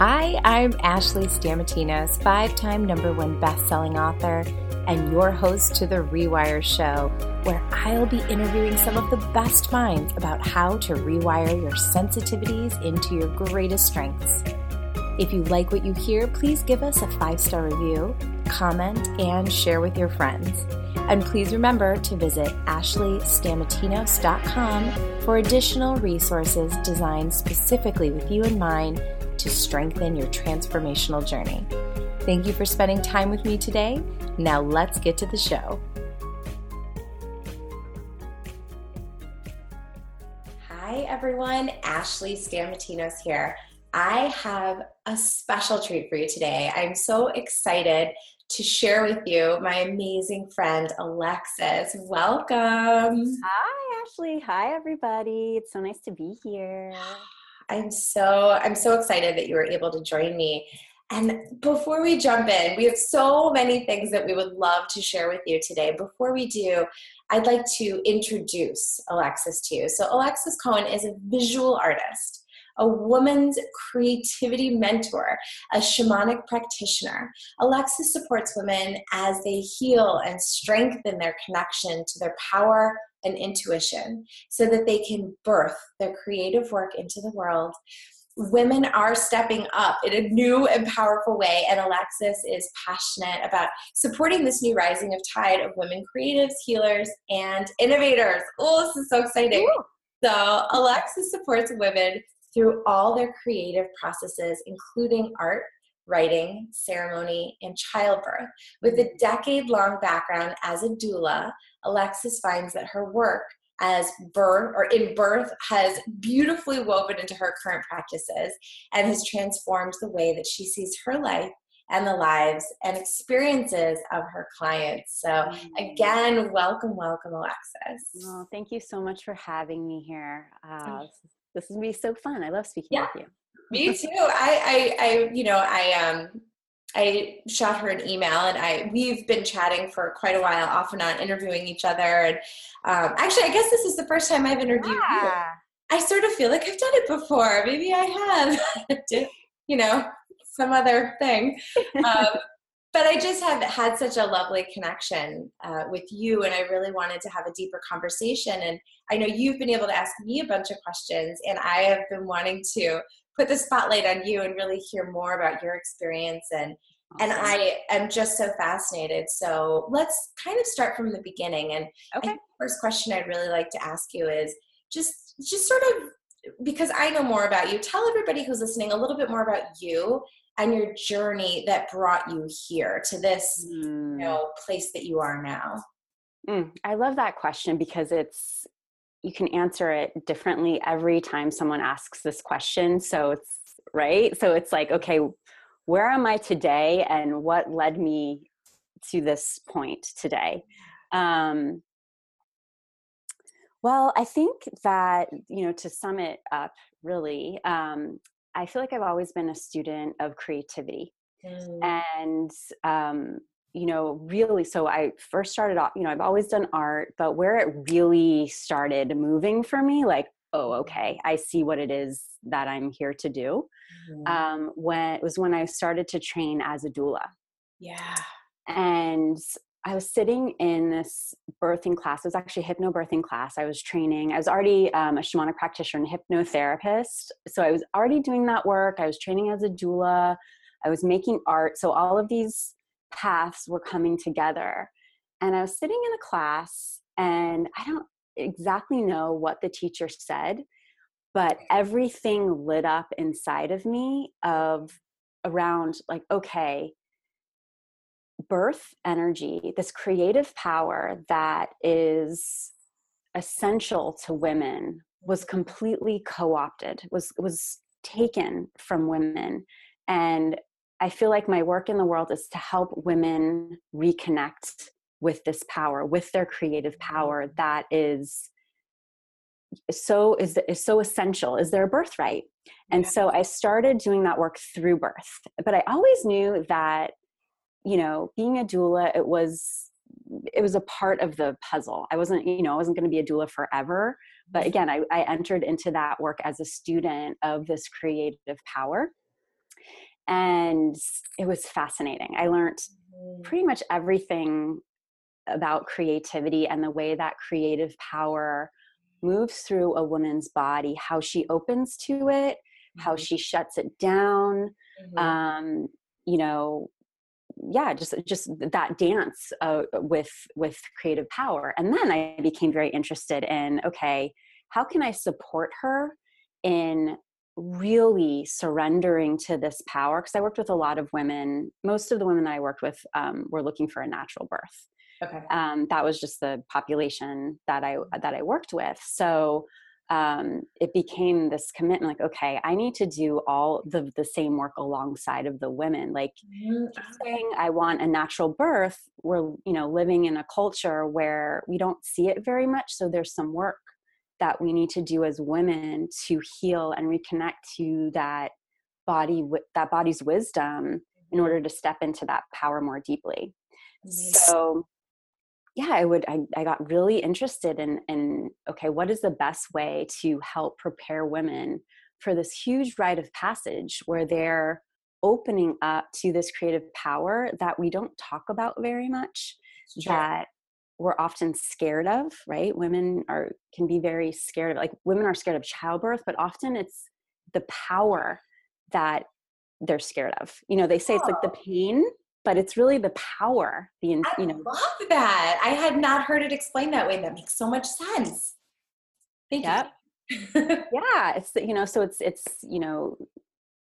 Hi, I'm Ashley Stamatinos, five time number one best selling author, and your host to The Rewire Show, where I'll be interviewing some of the best minds about how to rewire your sensitivities into your greatest strengths. If you like what you hear, please give us a five star review, comment, and share with your friends. And please remember to visit ashleystamatinos.com for additional resources designed specifically with you in mind to strengthen your transformational journey. Thank you for spending time with me today. Now let's get to the show. Hi, everyone. Ashley Stamatinos here. I have a special treat for you today. I'm so excited to share with you my amazing friend Alexis. Welcome. Hi, Ashley. Hi, everybody. It's so nice to be here. I'm so I'm so excited that you were able to join me. And before we jump in, we have so many things that we would love to share with you today. Before we do, I'd like to introduce Alexis to you. So Alexis Cohen is a visual artist a woman's creativity mentor, a shamanic practitioner. Alexis supports women as they heal and strengthen their connection to their power and intuition so that they can birth their creative work into the world women are stepping up in a new and powerful way. And Alexis is passionate about supporting this new rising of tide of women creatives, healers, and innovators. Oh, this is so exciting. Ooh. So, Alexis supports women through all their creative processes, including art, writing, ceremony, and childbirth. With a decade long background as a doula, Alexis finds that her work as birth or in birth has beautifully woven into her current practices and has transformed the way that she sees her life and the lives and experiences of her clients. So, mm. again, welcome, welcome, Alexis. Well, thank you so much for having me here. Uh, this is gonna be so fun. I love speaking yeah, with you. Me too. I, I, I, you know, I, um, I shot her an email and I we've been chatting for quite a while off and on interviewing each other and um, actually I guess this is the first time I've interviewed yeah. you. I sort of feel like I've done it before. Maybe I have. you know, some other thing. Um, but I just have had such a lovely connection uh, with you, and I really wanted to have a deeper conversation. And I know you've been able to ask me a bunch of questions, and I have been wanting to put the spotlight on you and really hear more about your experience. And awesome. and I am just so fascinated. So let's kind of start from the beginning. And okay. first question I'd really like to ask you is just just sort of because I know more about you. Tell everybody who's listening a little bit more about you and your journey that brought you here to this mm. you hmm. know place that you are now mm, i love that question because it's you can answer it differently every time someone asks this question so it's right so it's like okay where am i today and what led me to this point today um, well i think that you know to sum it up really um, I feel like I've always been a student of creativity. Mm. And, um, you know, really, so I first started off, you know, I've always done art, but where it really started moving for me, like, oh, okay, I see what it is that I'm here to do, mm. um, when it was when I started to train as a doula. Yeah. And I was sitting in this birthing class. It was actually a hypnobirthing class. I was training. I was already um, a shamanic practitioner and hypnotherapist. So I was already doing that work. I was training as a doula. I was making art. So all of these paths were coming together. And I was sitting in a class, and I don't exactly know what the teacher said, but everything lit up inside of me of around like, okay, birth energy, this creative power that is essential to women, was completely co-opted, was was taken from women. And I feel like my work in the world is to help women reconnect with this power, with their creative power that is so is is so essential. Is their birthright? And yeah. so i started doing that work through birth but i always knew that you know being a doula it was it was a part of the puzzle. I wasn't you know i wasn't going to be a doula forever but mm-hmm. again I, I entered into that work as a student of this creative power and it was fascinating i learned mm. pretty much everything about creativity and the way that creative power moves through a woman's body how she opens to it how mm-hmm. she shuts it down mm-hmm. um, you know yeah just just that dance uh, with with creative power and then i became very interested in okay how can i support her in really surrendering to this power because i worked with a lot of women most of the women that i worked with um, were looking for a natural birth. Okay. Um, that was just the population that i that i worked with. So um, it became this commitment like okay i need to do all the, the same work alongside of the women. Like mm-hmm. saying i want a natural birth we're you know living in a culture where we don't see it very much so there's some work that we need to do as women to heal and reconnect to that body that body's wisdom in mm-hmm. order to step into that power more deeply so yeah i would I, I got really interested in in okay what is the best way to help prepare women for this huge rite of passage where they're opening up to this creative power that we don't talk about very much sure. that we're often scared of right women are can be very scared of like women are scared of childbirth but often it's the power that they're scared of you know they say oh. it's like the oh. pain but it's really the power the you I know love that i had not heard it explained that way that makes so much sense thank yep. you yeah it's you know so it's it's you know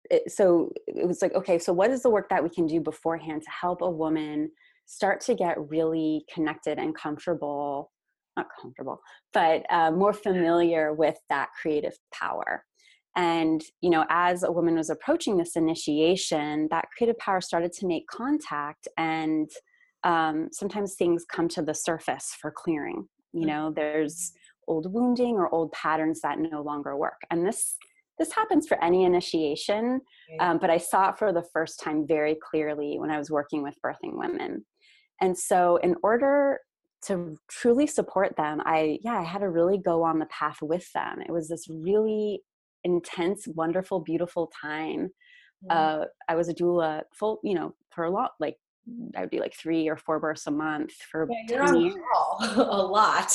it, so it was like okay so what is the work that we can do beforehand to help a woman start to get really connected and comfortable not comfortable but uh, more familiar with that creative power and, you know, as a woman was approaching this initiation, that creative power started to make contact. And um, sometimes things come to the surface for clearing. You know, there's old wounding or old patterns that no longer work. And this this happens for any initiation, um, but I saw it for the first time very clearly when I was working with birthing women. And so, in order to truly support them, I yeah, I had to really go on the path with them. It was this really intense, wonderful, beautiful time. Uh, I was a doula full, you know, for a lot, like I would be like three or four births a month for yeah, 10 years. a lot.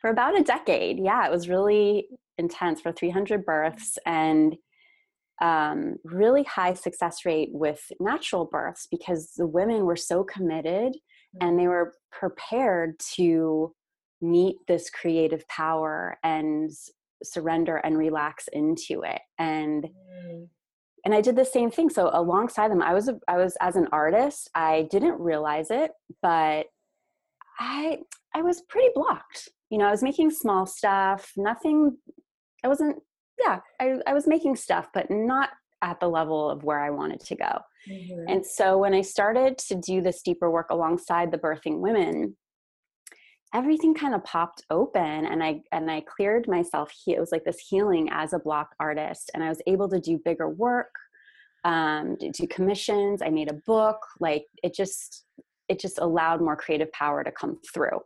for about a decade. Yeah, it was really intense for 300 births and um, really high success rate with natural births because the women were so committed and they were prepared to meet this creative power and surrender and relax into it. And mm. and i did the same thing. So alongside them i was a, i was as an artist i didn't realize it but i i was pretty blocked. You know i was making small stuff nothing i wasn't yeah i, I was making stuff but not at the level of where i wanted to go mm-hmm. and so when i started to do this deeper work alongside the birthing women everything kind of popped open and i and i cleared myself it was like this healing as a block artist and i was able to do bigger work um, do commissions i made a book like it just it just allowed more creative power to come through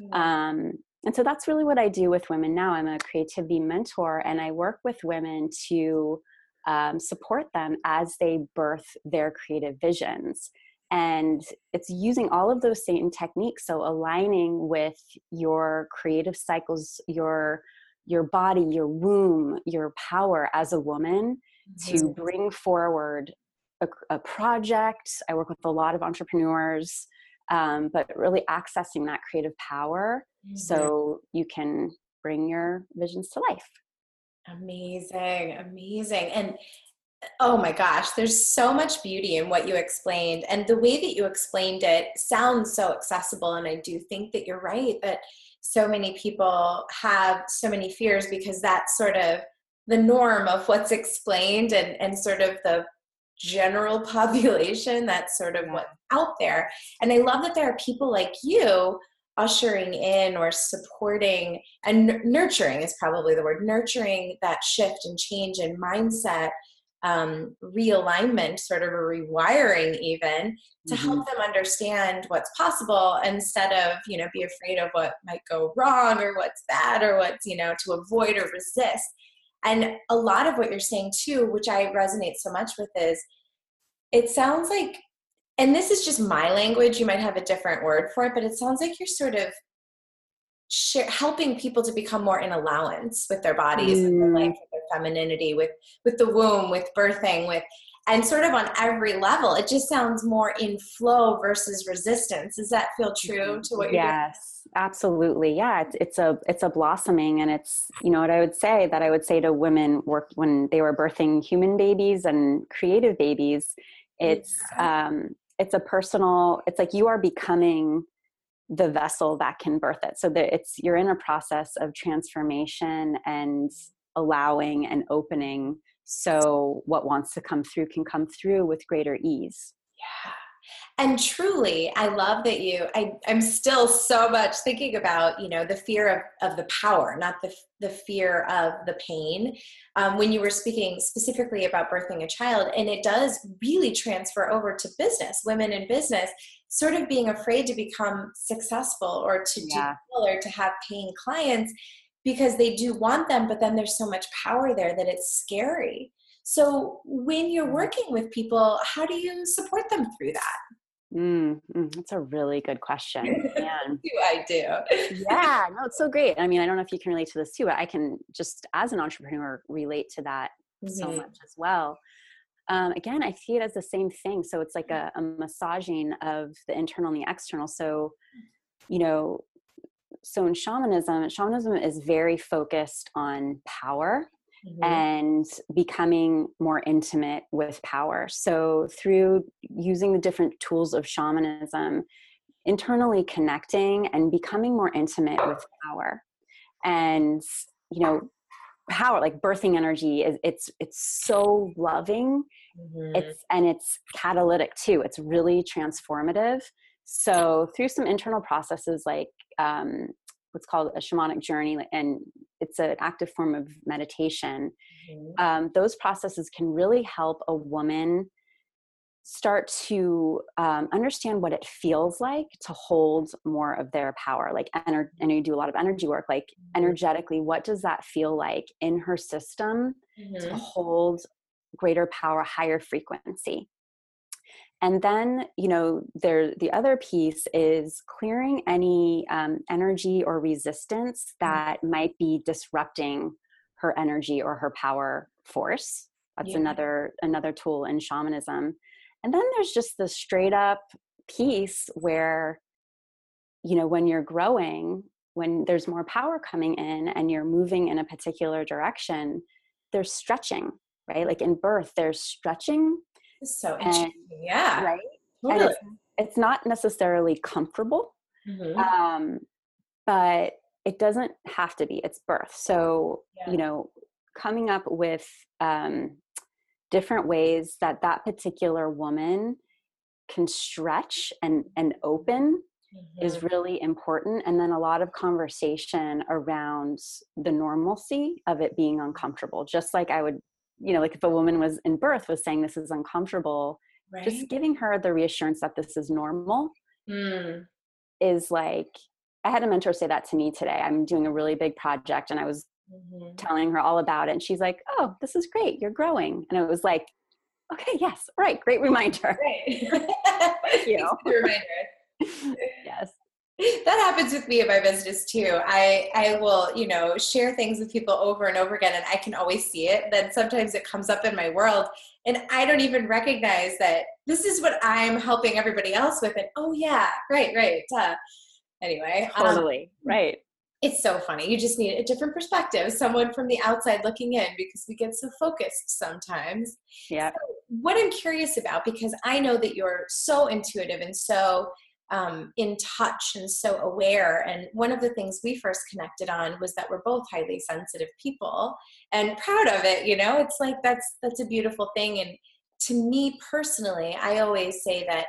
mm-hmm. um, and so that's really what i do with women now. I'm a creativity mentor and i work with women to um, support them as they birth their creative visions. And it's using all of those same techniques so aligning with your creative cycles your your body your womb your power as a woman mm-hmm. to bring forward a, a, project. I work with a lot of entrepreneurs um, but really accessing that creative power mm-hmm. so you can bring your visions to life amazing amazing and Oh my gosh, there's so much beauty in what you explained. And the way that you explained it sounds so accessible. And I do think that you're right that so many people have so many fears because that's sort of the norm of what's explained and, and sort of the general population. That's sort of what's out there. And I love that there are people like you ushering in or supporting and nurturing is probably the word nurturing that shift and change in mindset um, realignment, sort of a rewiring, even to mm-hmm. help them understand what's possible instead of you know be afraid of what might go wrong or what's bad or what's you know to avoid or resist. And a lot of what you're saying too, which I resonate so much with, is it sounds like and this is just my language you might have a different word for it but it sounds like you're sort of share, helping people to become more in allowance with their bodies mm. with their life with their femininity with with the womb with birthing with and sort of on every level it just sounds more in flow versus resistance does that feel true mm-hmm. to what you're yes doing? absolutely yeah it's, it's a it's a blossoming and it's you know what i would say that i would say to women work when they were birthing human babies and creative babies it's yeah. um it's a personal it's like you are becoming the vessel that can birth it so that it's you're in a process of transformation and allowing and opening so what wants to come through can come through with greater ease yeah and truly i love that you I, i'm still so much thinking about you know the fear of, of the power not the, the fear of the pain um, when you were speaking specifically about birthing a child and it does really transfer over to business women in business sort of being afraid to become successful or to yeah. do well or to have paying clients because they do want them but then there's so much power there that it's scary so when you're mm-hmm. working with people, how do you support them through that? Mm, mm, that's a really good question. do I do? yeah, no, it's so great. I mean, I don't know if you can relate to this too, but I can just as an entrepreneur relate to that mm-hmm. so much as well. Um, again, I see it as the same thing. So it's like a, a massaging of the internal and the external. So, you know, so in shamanism, shamanism is very focused on power mm-hmm. and becoming more intimate with power. So, through using the different tools of shamanism, internally connecting and becoming more intimate with power. And, you know, power like birthing energy is it's it's so loving mm-hmm. it's and it's catalytic too it's really transformative so through some internal processes like um, what's called a shamanic journey and it's an active form of meditation mm-hmm. um, those processes can really help a woman start to um, understand what it feels like to hold more of their power like ener- and you do a lot of energy work like mm-hmm. energetically what does that feel like in her system mm-hmm. to hold greater power higher frequency and then you know there the other piece is clearing any um, energy or resistance mm. that mm-hmm. might be disrupting her energy or her power force that's yeah. another another tool in shamanism and then there's just the straight up piece where you know when you're growing when there's more power coming in and you're moving in a particular direction there's stretching right like in birth there's stretching so interesting. And, yeah. Right. Totally. It's, it's, not necessarily comfortable, mm-hmm. um, but it doesn't have to be. It's birth. So, yeah. you know, coming up with um, different ways that that particular woman can stretch and, and open Mm-hmm. is really important and then a lot of conversation around the normalcy of it being uncomfortable just like i would you know like if a woman was in birth was saying this is uncomfortable right. just giving her the reassurance that this is normal mm. is like i had a mentor say that to me today i'm doing a really big project and i was mm-hmm. telling her all about it and she's like oh this is great you're growing and it was like okay yes right great reminder great. thank you reminder yes that happens with me in my business too. I I will, you know, share things with people over and over again and I can always see it. Then sometimes it comes up in my world and I don't even recognize that this is what I'm helping everybody else with and oh yeah, right, right. Duh. Anyway, um, totally. Um, right. It's so funny. You just need a different perspective, someone from the outside looking in because we get so focused sometimes. Yeah. So what I'm curious about because I know that you're so intuitive and so um, in touch and so aware. And one of the things we first connected on was that we're both highly sensitive people and proud of it. You know, it's like that's that's a beautiful thing. And to me personally, I always say that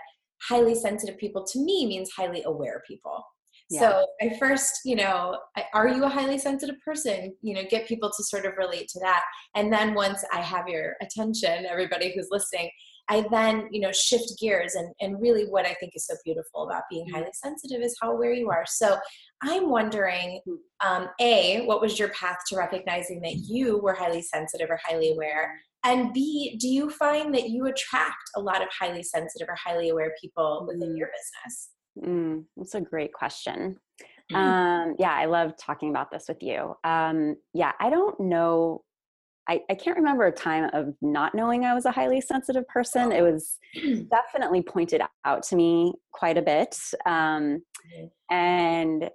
highly sensitive people to me means highly aware people. Yeah. So I first, you know, are you a highly sensitive person? You know, get people to sort of relate to that. And then once I have your attention, everybody who's listening, I then, you know, shift gears. And, and really, what I think is so beautiful about being mm-hmm. highly sensitive is how aware you are. So I'm wondering, mm. um, A, what was your path to recognizing that you were highly sensitive or highly aware? And B, do you find that you attract a lot of highly sensitive or highly aware people within your business? Mm, that's a great question. Um, yeah, I love talking about this with you. Um, yeah, I don't know. I, I can't remember a time of not knowing I was a highly sensitive person. It was definitely pointed out to me quite a bit. Um, mm-hmm. and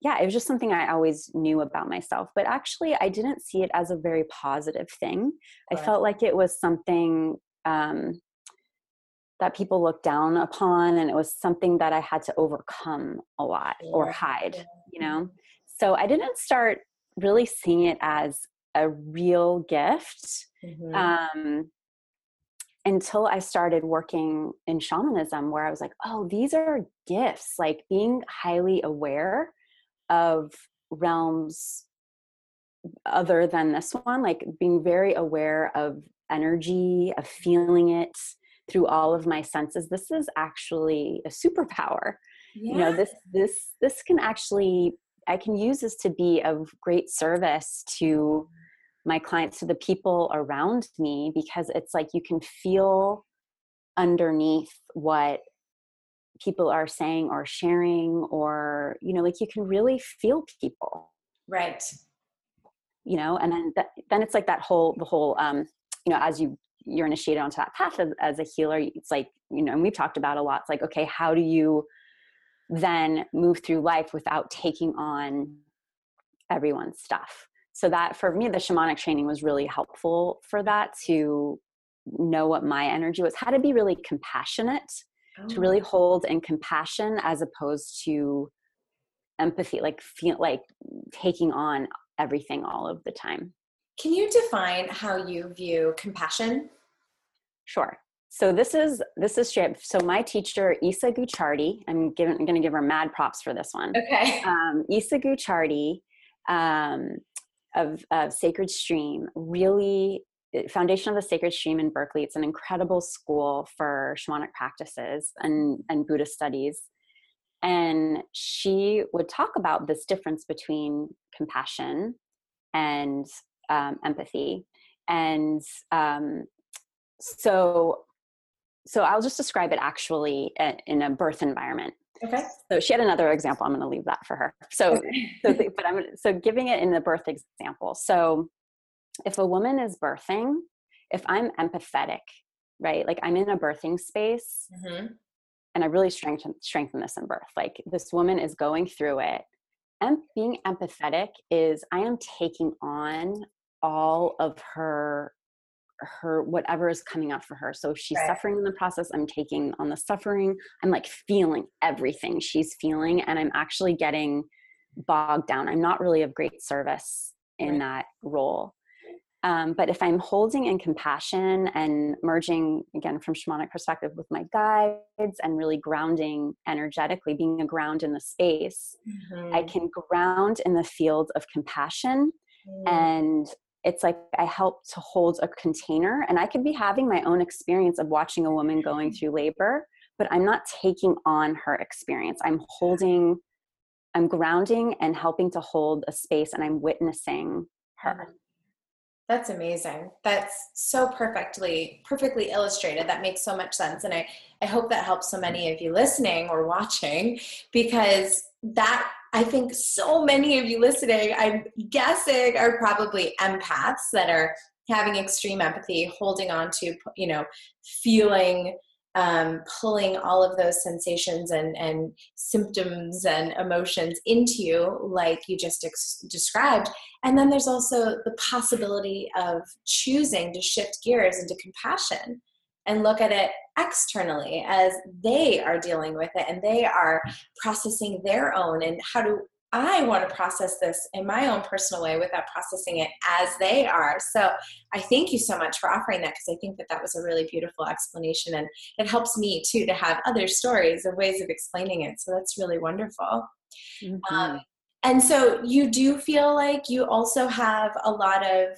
yeah, it was just something I always knew about myself. But actually, I didn't see it as a very positive thing. Right. I felt like it was something um, that people looked down upon, and it was something that I had to overcome a lot yeah. or hide, you know? So I didn't start really seeing it as a real gift. Mm-hmm. Um, until I started working in shamanism, where I was like, oh, these are gifts, like being highly aware of realms other than this one, like being very aware of energy, of feeling it through all of my senses. This is actually a superpower. Yeah. You know, this this this can actually I can use this to be of great service to my clients, to the people around me, because it's like you can feel underneath what people are saying or sharing or you know like you can really feel people. Right. You know and then that, then it's like that whole the whole um you know as you you're initiated onto that path as, as a healer it's like you know and we've talked about a lot it's like okay how do you then move through life without taking on everyone's stuff. So that for me the shamanic training was really helpful for that to know what my energy was how to be really compassionate to oh. really oh. hold in compassion as opposed to empathy like feel like taking on everything all of the time. Can you define how you view compassion? Sure so this is this is straight so my teacher isa gucciardi i'm giving i'm going to give her mad props for this one okay um, isa gucciardi um, of, of sacred stream really Foundation of the Sacred Stream in Berkeley. It's an incredible school for shamanic practices and, and Buddhist studies. And she would talk about this difference between compassion and um, empathy. And um, so, so I'll just describe it actually in a birth environment. Okay. So she had another example. I'm going to leave that for her. So, so but I'm so giving it in the birth example. So if a woman is birthing, if I'm empathetic, right? Like I'm in a birthing space mm-hmm. and I really strengthen strengthen this in birth. Like this woman is going through it. And being empathetic is I am taking on all of her her whatever is coming up for her. So if she's right. suffering in the process, I'm taking on the suffering. I'm like feeling everything she's feeling and I'm actually getting bogged down. I'm not really of great service in right. that role. Um, but if I'm holding in compassion and merging again from shamanic perspective with my guides and really grounding energetically, being a ground in the space, mm-hmm. I can ground in the field of compassion. Mm-hmm. And it's like I help to hold a container. And I could be having my own experience of watching a woman going through labor, but I'm not taking on her experience. I'm holding, I'm grounding and helping to hold a space and I'm witnessing her. Mm-hmm. That's amazing. That's so perfectly perfectly illustrated. That makes so much sense and I I hope that helps so many of you listening or watching because that I think so many of you listening, I'm guessing, are probably empaths that are having extreme empathy, holding on to, you know, feeling um, pulling all of those sensations and, and symptoms and emotions into you, like you just ex- described. And then there's also the possibility of choosing to shift gears into compassion and look at it externally as they are dealing with it and they are processing their own and how do I want to process this in my own personal way without processing it as they are. So I thank you so much for offering that because I think that that was a really beautiful explanation and it helps me too to have other stories and ways of explaining it. So that's really wonderful. Mm-hmm. Um, and so you do feel like you also have a lot of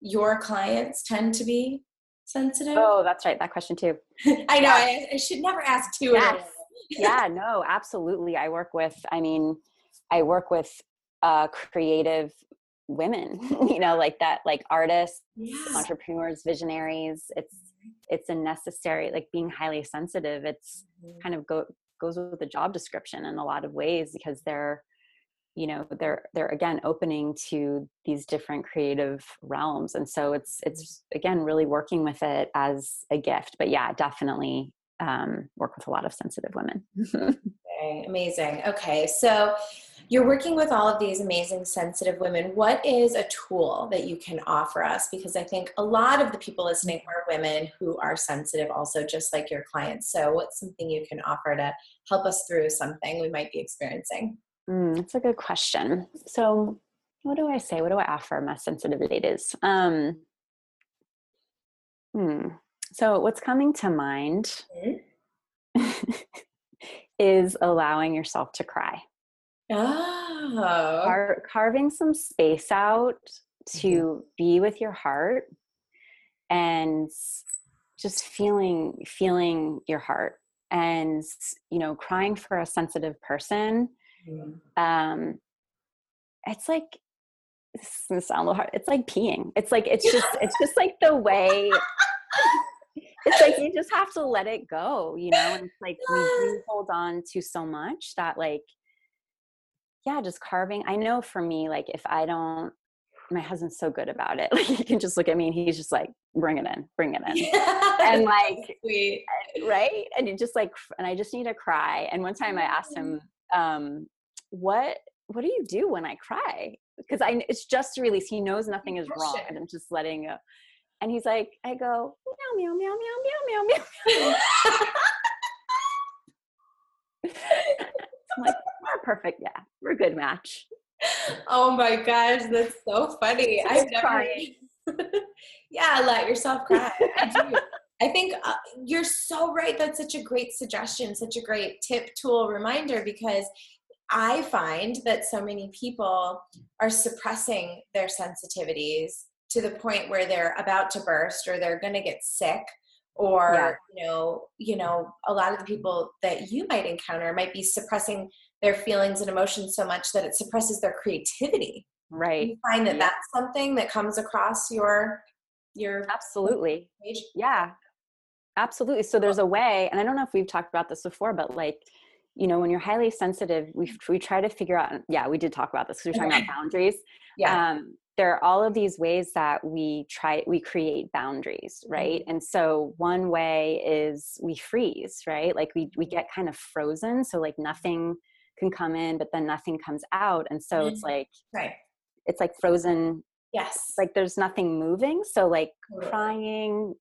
your clients tend to be sensitive? Oh, that's right. That question too. I know. I, I, should never ask two. Yes. yeah, no, absolutely. I work with, I mean, I work with uh, creative women, you know, like that, like artists, entrepreneurs, visionaries. It's, it's a necessary, like being highly sensitive. It's mm-hmm. kind of go, goes with the job description in a lot of ways because they're, you know they're they're again opening to these different creative realms and so it's it's again really working with it as a gift but yeah definitely um, work with a lot of sensitive women. Okay, amazing. Okay so you're working with all of these amazing sensitive women. What is a tool that you can offer us? Because i think a lot of the people listening are women who are sensitive also just like your clients. So what's something you can offer to help us through something we might be experiencing Mm, that's a good question. So, what do I say? What do I offer my sensitive ladies? Um, hmm. So, what's coming to mind mm-hmm. is allowing yourself to cry. Oh. Car- carving some space out to mm-hmm. be with your heart and just feeling feeling your heart and you know crying for a sensitive person Mm-hmm. Um, it's like this is sound a little hard. It's like peeing. It's like it's just it's just like the way. it's like you just have to let it go, you know. And it's like we do hold on to so much that like, yeah, just carving. I know for me, like if I don't my husband's so good about it. Like he can just look at me and he's just like, bring it in, bring it in. and like, Sweet. right. And you just like, and I just need to cry. And one time I asked him, um, what what do you do when I cry? Because I it's just a release. He knows nothing is wrong, and I'm just letting go. And he's like, I go meow meow meow meow meow meow meow. I'm like, we're perfect. Yeah, we're a good match. Oh my gosh, that's so funny. I've never. yeah, let yourself cry. I do. I think uh, you're so right. That's such a great suggestion, such a great tip, tool, reminder because I find that so many people are suppressing their sensitivities to the point where they're about to burst or they're going to get sick or yeah. you know you know a lot of the people that you might encounter might be suppressing their feelings and emotions so much that it suppresses their creativity right you find that yeah. that's something that comes across your your absolutely page? yeah absolutely so there's a way and i don't know if we've talked about this before but like you know when you're highly sensitive we, we try to figure out yeah we did talk about this because we are talking about boundaries. Yeah. Um, there are all of these ways that we try we create boundaries right? Mm-hmm. and so one way is we freeze right? Like we we get kind of frozen so like nothing can come in but then nothing comes out and so mm-hmm. it's like right. it's like frozen yes. like there's nothing moving so like crying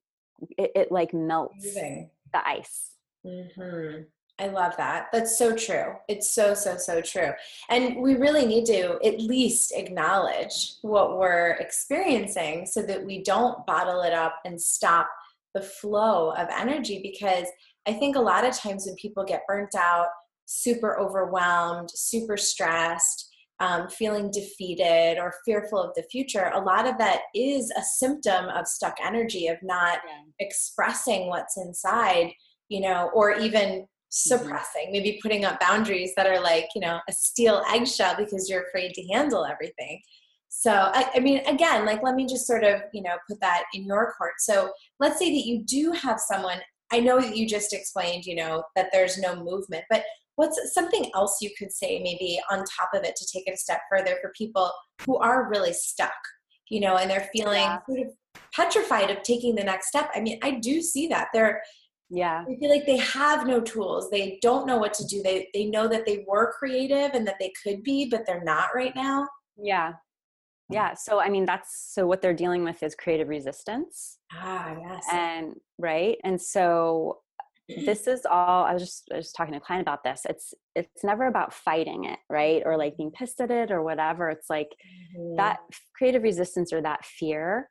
it, it, like melts moving. the ice mm-hmm. I love that. That's so true. It's so, so, so true. And we really need to at least acknowledge what we're experiencing so that we don't bottle it up and stop the flow of energy. Because I think a lot of times when people get burnt out, super overwhelmed, super stressed, um, feeling defeated or fearful of the future, a lot of that is a symptom of stuck energy, of not yeah. expressing what's inside, you know, or even Mm-hmm. suppressing mm-hmm. maybe putting up boundaries that are like you know a steel eggshell because you're afraid to handle everything so I, I, mean again like let me just sort of you know put that in your court so let's say that you do have someone i know that you just explained you know that there's no movement but what's something else you could say maybe on top of it to take it a step further for people who are really stuck you know and they're feeling yeah. sort of petrified of taking the next step? I mean i do see that. They're yeah. i feel like they have no tools. They don't know what to do. They they know that they were creative and that they could be but they're not right now. Yeah. Yeah. So i mean that's so what they're dealing with is creative resistance. Ah yes. And right? And so this is all i was just I was just talking to a client about this it's it's never about fighting it right or like being pissed at it or whatever it's like mm-hmm. that creative resistance or that fear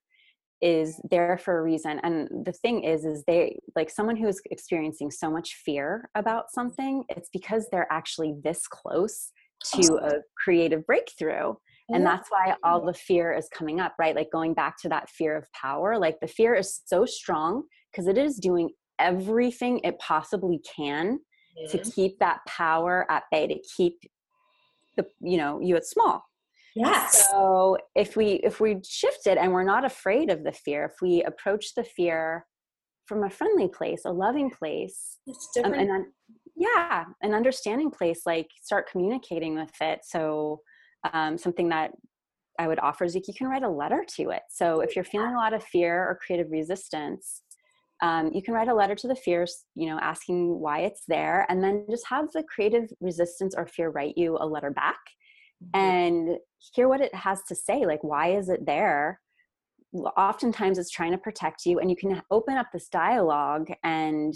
is there for a reason and the thing is is they like someone who's experiencing so much fear about something it's because they're actually this close to a creative breakthrough and that's why all the fear is coming up right like going back to that fear of power like the fear is so strong because it is doing everything it possibly can mm-hmm. to keep that power at bay to keep the you know you at small. Yes. So if we if we shift it and we're not afraid of the fear if we approach the fear from a friendly place a loving place um, and yeah an understanding place like start communicating with it. So um, something that i would offer is like you can write a letter to it. So if you're feeling a lot of fear or creative resistance um, you can write a letter to the fears you know asking why it's there and then just have the creative resistance or fear write you a letter back mm-hmm. and hear what it has to say like why is it there oftentimes it's trying to protect you and you can open up this dialogue and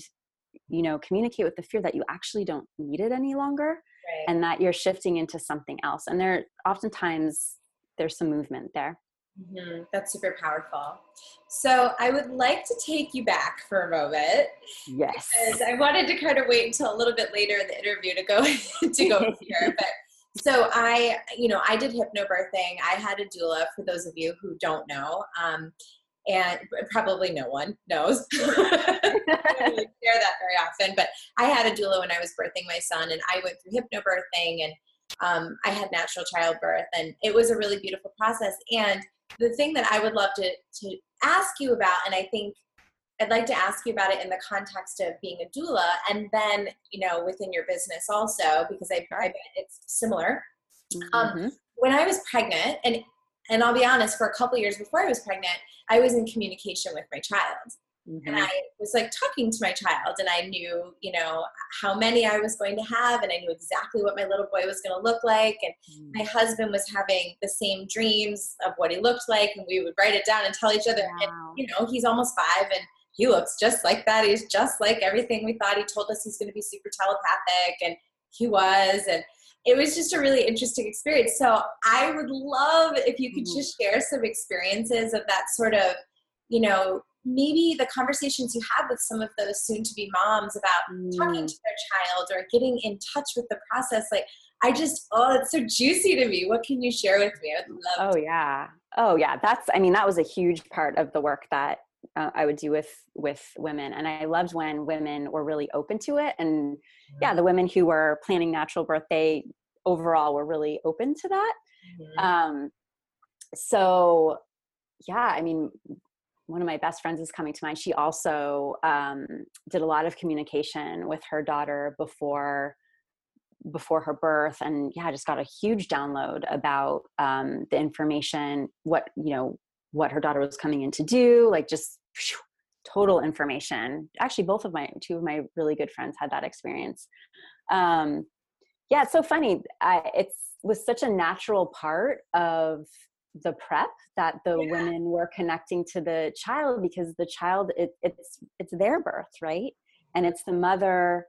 you know communicate with the fear that you actually don't need it any longer right. and that you're shifting into something else and there oftentimes there's some movement there mm-hmm. that's super powerful so i would like to take you back for a moment yes because i wanted to kind of wait until a little bit later in the interview to go to go here but so i you know i did hypnobirthing i had a doula for those of you who don't know um, and probably no one knows. I don't really share that very often, but I had a doula when I was birthing my son, and I went through hypnobirthing, and um, I had natural childbirth, and it was a really beautiful process. And the thing that I would love to to ask you about, and I think I'd like to ask you about it in the context of being a doula, and then you know within your business also, because I, I bet it's similar. Um, mm-hmm. Um, when I was pregnant, and and I'll be honest, for a couple years before I was pregnant, I was in communication with my child. Mm-hmm. And I was like talking to my child, and I knew, you know, how many I was going to have, and I knew exactly what my little boy was going to look like. And mm-hmm. my husband was having the same dreams of what he looked like, and we would write it down and tell each other. Wow. And, you know, he's almost five, and he looks just like that. He's just like everything we thought. He told us he's going to be super telepathic, and he was. And it was just a really interesting experience. So I would love if you could mm-hmm. just share some experiences of that sort of, you know, maybe the conversations you had with some of those soon to be moms about mm. talking to their child or getting in touch with the process. Like, I just, oh, it's so juicy to me. What can you share with me? I'd love Oh, to. yeah. Oh, yeah. That's, I mean, that was a huge part of the work that uh, I would do with with women, and I loved when women were really open to it. And yeah, mm-hmm. the women who were planning natural birth, they overall were really open to that. Mm-hmm. Um, so yeah, I mean, one of my best friends is coming to mind. She also um, did a lot of communication with her daughter before before her birth and yeah just got a huge download about um, the information what you know what her daughter was coming in to do like just total information. Actually both of my two of my really good friends had that experience. Um, yeah it's so funny. I, it's was such a natural part of the prep that the yeah. women were connecting to the child because the child it, it's it's their birth right and it's the mother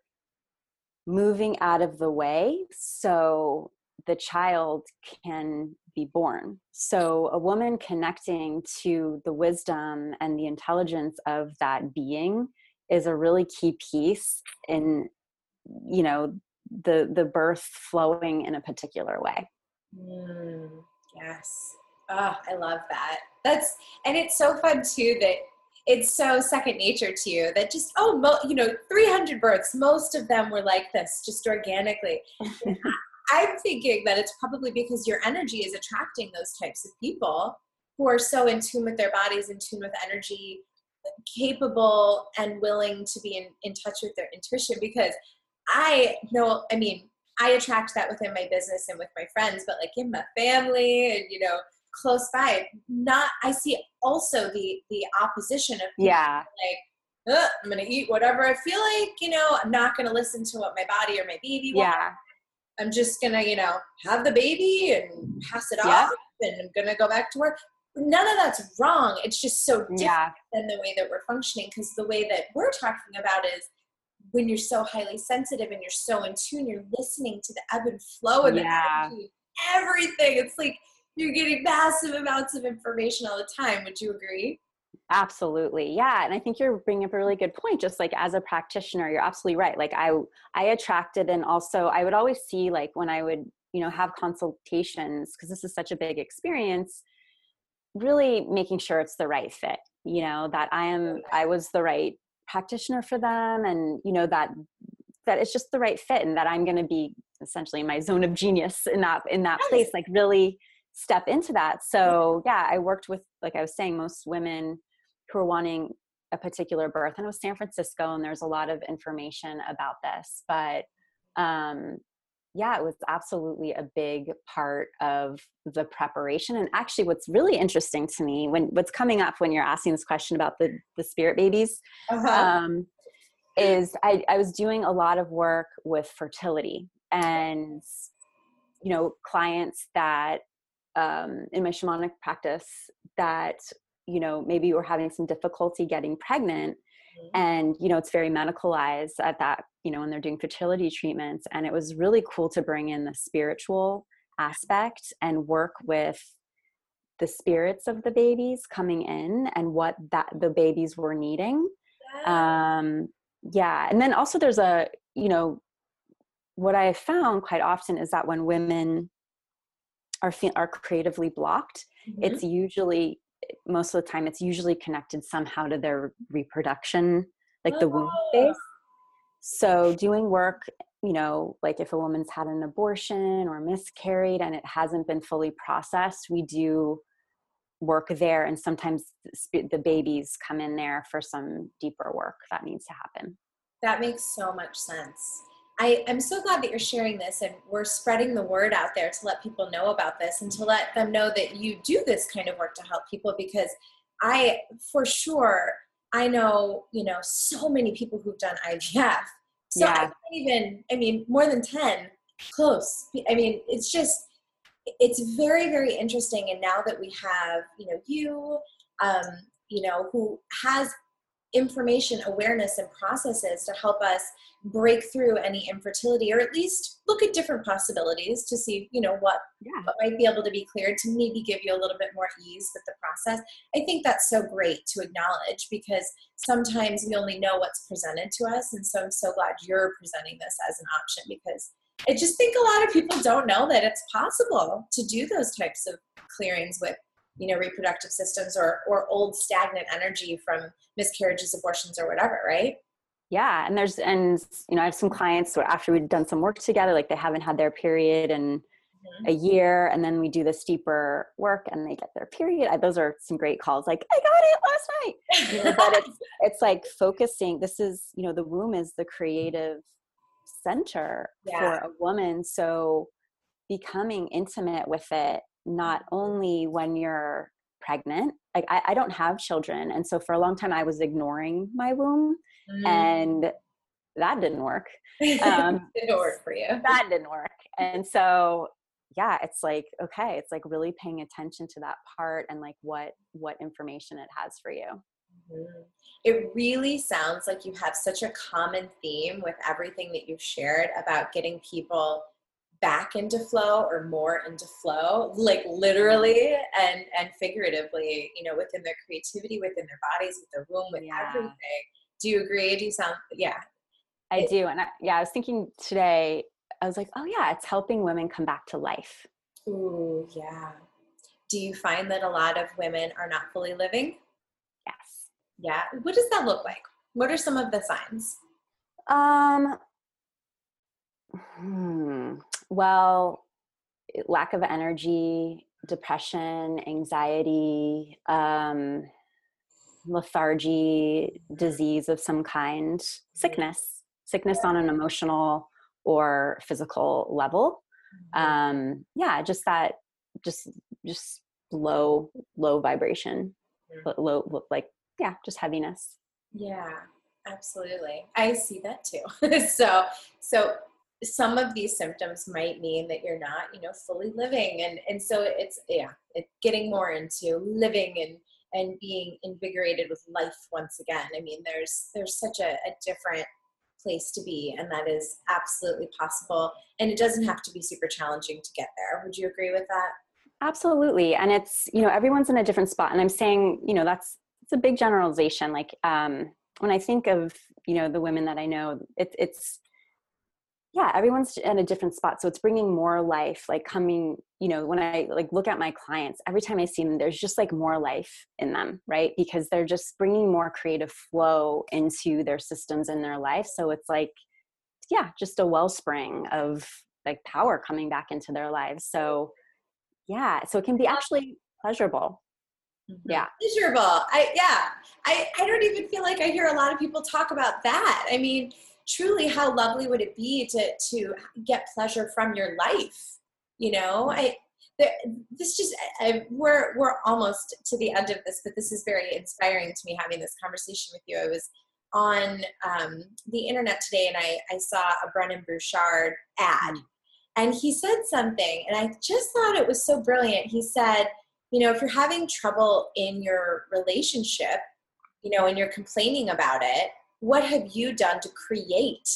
moving out of the way so the child can be born. So, a woman connecting to the wisdom and the intelligence of that being is a really key piece in, you know, the the birth flowing in a particular way. Mm, yes. Oh, I love that. That's and it's so fun too that it's so second nature to you that just oh mo, you know 300 births most of them were like this just organically I'm thinking that it's probably because your energy is attracting those types of people who are so in tune with their bodies, in tune with energy, capable and willing to be in, in touch with their intuition. Because I know, I mean, I attract that within my business and with my friends, but like in my family and, you know, close by, not, I see also the, the opposition of yeah. like, I'm to eat whatever I feel like, you know, I'm not to listen to what my body or my baby wants. Yeah. I'm just gonna, you know, have the baby and pass it yeah. off and I'm gonna go back to work. None of that's wrong. It's just so different yeah. than the way that we're functioning because the way that we're talking about is when you're so highly sensitive and you're so in tune, you're listening to the ebb and flow of yeah. the everything. It's like you're getting massive amounts of information all the time. Would you agree? absolutely yeah and i think you're bringing up a really good point just like as a practitioner you're absolutely right like i i attracted and also i would always see like when i would you know have consultations because this is such a big experience really making sure it's the right fit you know that i am i was the right practitioner for them and you know that that it's just the right fit and that i'm going to be essentially in my zone of genius in that in that place like really step into that. So yeah i worked with like i was saying most women who are wanting a particular birth and it was san francisco and there's a lot of information about this but um yeah it was absolutely a big part of the preparation. And actually what's really interesting to me when what's coming up when you're asking this question about the the spirit babies uh-huh. um, is I, I was doing a lot of work with fertility. And you know clients that um, in my shamanic practice that you know maybe you were having some difficulty getting pregnant mm-hmm. and you know it's very medicalized at that you know when they're doing fertility treatments and it was really cool to bring in the spiritual aspect and work with the spirits of the babies coming in and what that the babies were needing um yeah and then also there's a you know what i have found quite often is that when women are are creatively blocked mm-hmm. it's usually most of the time it's usually connected somehow to their reproduction like the womb space oh. so doing work you know like if a woman's had an abortion or miscarried and it hasn't been fully processed we do work there and sometimes the babies come in there for some deeper work that needs to happen that makes so much sense I, am so glad that you're sharing this and we're spreading the word out there to let people know about this and to let them know that you do this kind of work to help people because I, for sure, I know, you know, so many people who've done IVF. So yeah. I can't even, I mean, more than 10, close. I mean, it's just, it's very, very interesting. And now that we have, you know, you, um, you know, who has information awareness and processes to help us break through any infertility or at least look at different possibilities to see you know what, yeah. what might be able to be cleared to maybe give you a little bit more ease with the process i think that's so great to acknowledge because sometimes we only know what's presented to us and so i'm so glad you're presenting this as an option because i just think a lot of people don't know that it's possible to do those types of clearings with you know reproductive systems or or old stagnant energy from miscarriages abortions or whatever right yeah and there's and you know i have some clients where after we've done some work together like they haven't had their period in mm-hmm. a year and then we do this deeper work and they get their period I, those are some great calls like i got it last night you know, but it's it's like focusing this is you know the womb is the creative center yeah. for a woman so becoming intimate with it not only when you're pregnant like I, I, don't have children and so for a long time i was ignoring my womb mm. and that didn't work um, didn't work for you that didn't work and so yeah it's like okay it's like really paying attention to that part and like what what information it has for you mm-hmm. it really sounds like you have such a common theme with everything that you've shared about getting people back into flow or more into flow like literally and and figuratively you know within their creativity within their bodies with their womb with yeah. everything. Do you agree? Do you sound yeah. I it, do and I, yeah i was thinking today i was like oh yeah it's helping women come back to life. Ooh yeah. Do you find that a lot of women are not fully living? Yes. Yeah. What does that look like? What are some of the signs? Um hmm well, lack of energy, depression, anxiety, um, lethargy, disease of some kind, sickness, sickness on an emotional or physical level. Mm-hmm. Um, yeah, just that, just just low low vibration, mm-hmm. low like yeah, just heaviness. Yeah, absolutely. I see that too. so so some of these symptoms might mean that you're not you know fully living. And and so it's yeah it's getting more into living and and being invigorated with life once again. I mean there's there's such a, a different place to be and that is absolutely possible. And it doesn't have to be super challenging to get there. Would you agree with that? Absolutely. And it's you know everyone's in a different spot. And i'm saying you know that's it's a big generalization. Like um when i think of you know the women that i know it, it's yeah everyone's in a different spot so it's bringing more life like coming you know when i like look at my clients every time i see them there's just like more life in them right? Because they're just bringing more creative flow into their systems in their life so it's like yeah just a wellspring of like power coming back into their lives so yeah so it can be actually pleasurable. Mm-hmm. yeah. Pleasurable. I yeah i i don't even feel like i hear a lot of people talk about that. I mean truly how lovely would it be to to get pleasure from your life you know mm-hmm. i this just I, we're we're almost to the end of this but this is very inspiring to me having this conversation with you i was on um, the internet today and I, I saw a Brendon Burchard ad. Mm. And he said something, and I just thought it was so brilliant. He said, you know, if you're having trouble in your relationship, you know, and you're complaining about it, what have you done to create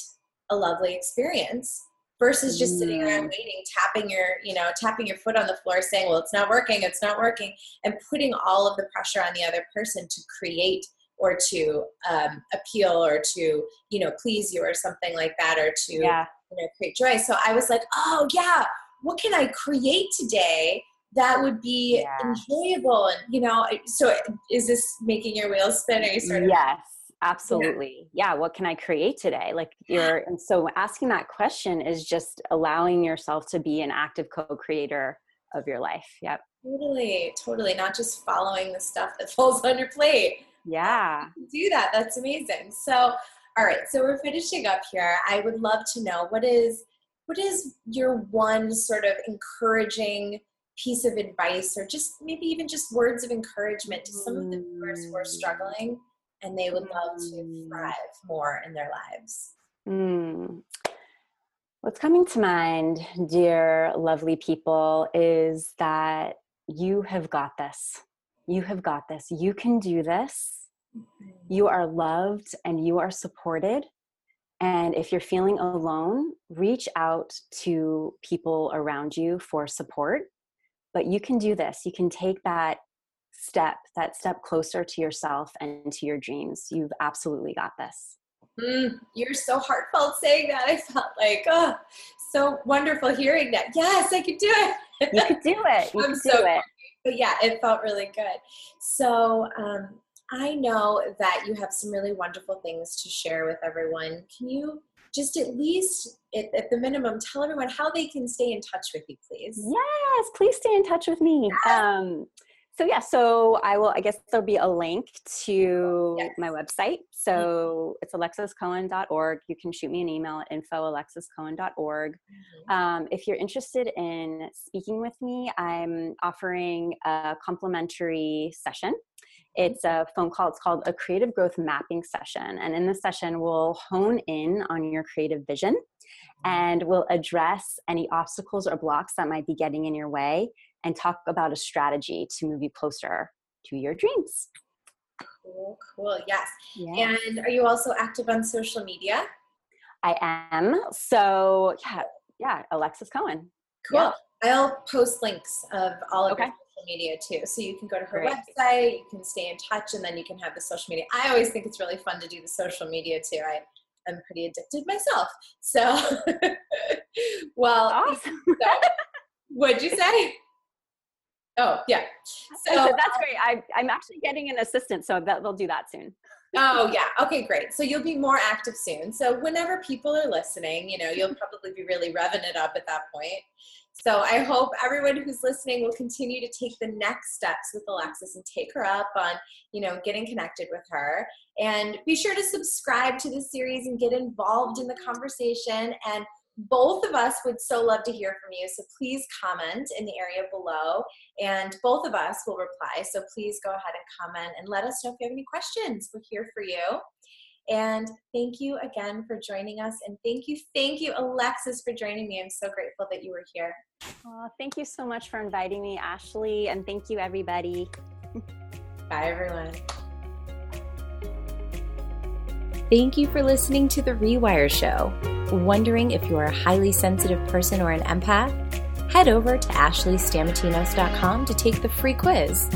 a lovely experience versus just sitting around mm. waiting tapping your you know tapping your foot on the floor saying well it's not working it's not working and putting all of the pressure on the other person to create or to um, appeal or to you know please you or something like that or to yeah. you know create joy so i was like oh yeah what can i create today that would be yeah. enjoyable and you know so is this making your wheels spin or you sort of yes absolutely yeah. yeah. what can i create today like you're and so asking that question is just allowing yourself to be an active co-creator of your life yep totally totally not just following the stuff that falls on your plate yeah. Do that. That's amazing. So, all right. So we're finishing up here. I would love to know what is what is your one sort of encouraging piece of advice or just maybe even just words of encouragement to some of the viewers who are mm. struggling and they would love to mm. thrive more in their lives? Mm. What's coming to mind, dear lovely people, is that you have got this. You have got this. You can do this you are loved and you are supported. And if you're feeling alone, reach out to people around you for support. But you can do this. You can take that step, that step closer to yourself and to your dreams. You've absolutely got this. Mm, you're so heartfelt saying that. I felt like, oh, so wonderful hearing that. Yes, I could do it. you could do it. You I'm so do it. But yeah, it felt really good. So, um, I know that you have some really wonderful things to share with everyone. Can you just at least, at, at, the minimum, tell everyone how they can stay in touch with you, please? Yes, please stay in touch with me. Yes. Um, so yeah, so I will. I guess there'll be a link to yes. my website. So mm-hmm. it's alexiscohen.org. You can shoot me an email at info alexiscohen.org. Mm-hmm. Um, if you're interested in speaking with me, I'm offering a complimentary session it's a phone call. It's called a creative growth mapping session. And in this session, we'll hone in on your creative vision mm-hmm. and we'll address any obstacles or blocks that might be getting in your way and talk about a strategy to move you closer to your dreams. Cool, cool. Yes. yes. And are you also active on social media? I am. So, yeah, yeah, Alexis Cohen. Cool. Yeah. I'll post links of all of okay social media too. So you can go to her Great. website, you can stay in touch, and then you can have the social media. I always think it's really fun to do the social media too. I am pretty addicted myself. So, well, awesome. so, what'd you say? Oh, yeah. So that's great. I, I'm actually getting an assistant, so that they'll do that soon. oh yeah okay great so you'll be more active soon so whenever people are listening you know you'll probably be really revving it up at that point so I hope everyone who's listening will continue to take the next steps with Alexis and take her up on, you know, getting connected with her. And be sure to subscribe to the series and get involved in the conversation. And both of us would so love to hear from you. So please comment in the area below, and both of us will reply. So please go ahead and comment and let us know if you have any questions. We're here for you. And thank you again for joining us. And thank you, thank you, Alexis, for joining me. I'm so grateful that you were here. Oh, thank you so much for inviting me, Ashley. And thank you, everybody. Bye, everyone. Thank you for listening to The Rewire Show. Wondering if you're a highly sensitive person or an empath? Head over to ashleystamatinos.com to take the free quiz.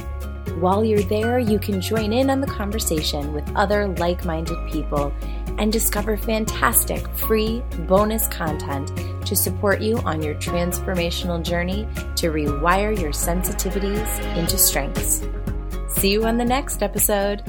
While you're there, you can join in on the conversation with other like minded people and discover fantastic free bonus content to support you on your transformational journey to rewire your sensitivities into strengths. See you on the next episode.